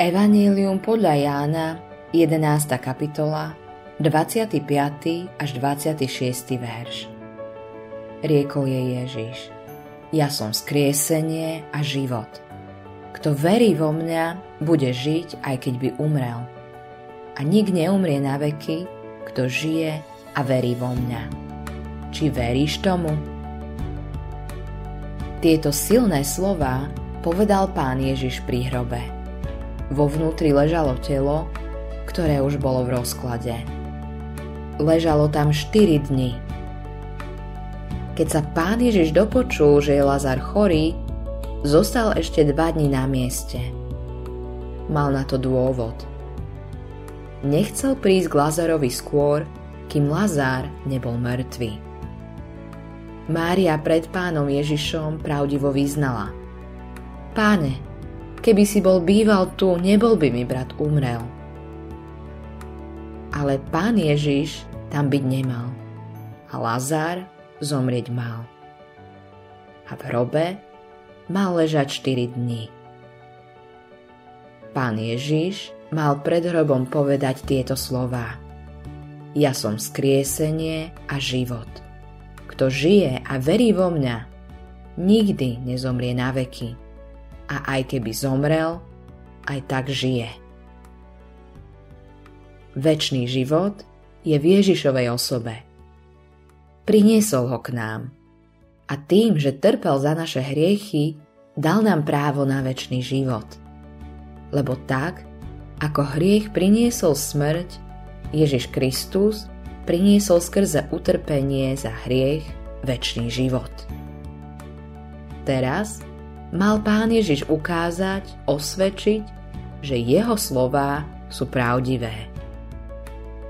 Evangelium podľa Jána, 11. kapitola, 25. až 26. verš. Riekol je Ježiš, ja som skriesenie a život. Kto verí vo mňa, bude žiť, aj keď by umrel. A nik neumrie na veky, kto žije a verí vo mňa. Či veríš tomu? Tieto silné slova povedal pán Ježiš pri hrobe. Vo vnútri ležalo telo, ktoré už bolo v rozklade. Ležalo tam 4 dni. Keď sa pán Ježiš dopočul, že je Lazar chorý, zostal ešte 2 dni na mieste. Mal na to dôvod. Nechcel prísť k Lazarovi skôr, kým Lazár nebol mŕtvý. Mária pred pánom Ježišom pravdivo vyznala. Páne, Keby si bol býval tu, nebol by mi brat umrel. Ale pán Ježiš tam byť nemal. A Lazár zomrieť mal. A v hrobe mal ležať 4 dní. Pán Ježiš mal pred hrobom povedať tieto slová. Ja som skriesenie a život. Kto žije a verí vo mňa, nikdy nezomrie na veky a aj keby zomrel, aj tak žije. Večný život je v Ježišovej osobe. Priniesol ho k nám a tým, že trpel za naše hriechy, dal nám právo na večný život. Lebo tak, ako hriech priniesol smrť, Ježiš Kristus priniesol skrze utrpenie za hriech večný život. Teraz mal pán Ježiš ukázať, osvedčiť, že jeho slová sú pravdivé.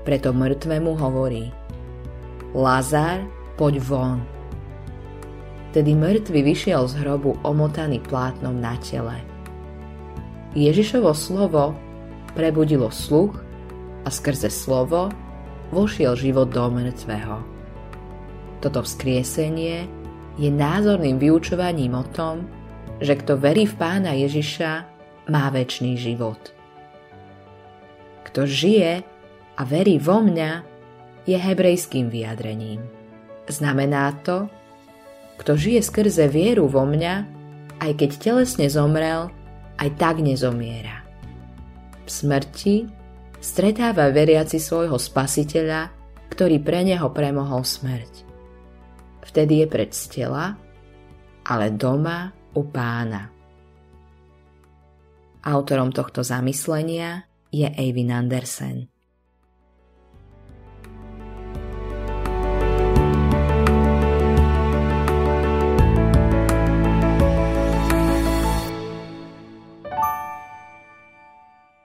Preto mŕtvemu hovorí Lazar, poď von. Tedy mŕtvy vyšiel z hrobu omotaný plátnom na tele. Ježišovo slovo prebudilo sluch a skrze slovo vošiel život do mŕtvého. Toto vzkriesenie je názorným vyučovaním o tom, že kto verí v pána Ježiša, má väčší život. Kto žije a verí vo mňa, je hebrejským vyjadrením. Znamená to, kto žije skrze vieru vo mňa, aj keď telesne zomrel, aj tak nezomiera. V smrti stretáva veriaci svojho spasiteľa, ktorý pre neho premohol smrť. Vtedy je pred tela, ale doma u pána. Autorom tohto zamyslenia je Eivin Andersen.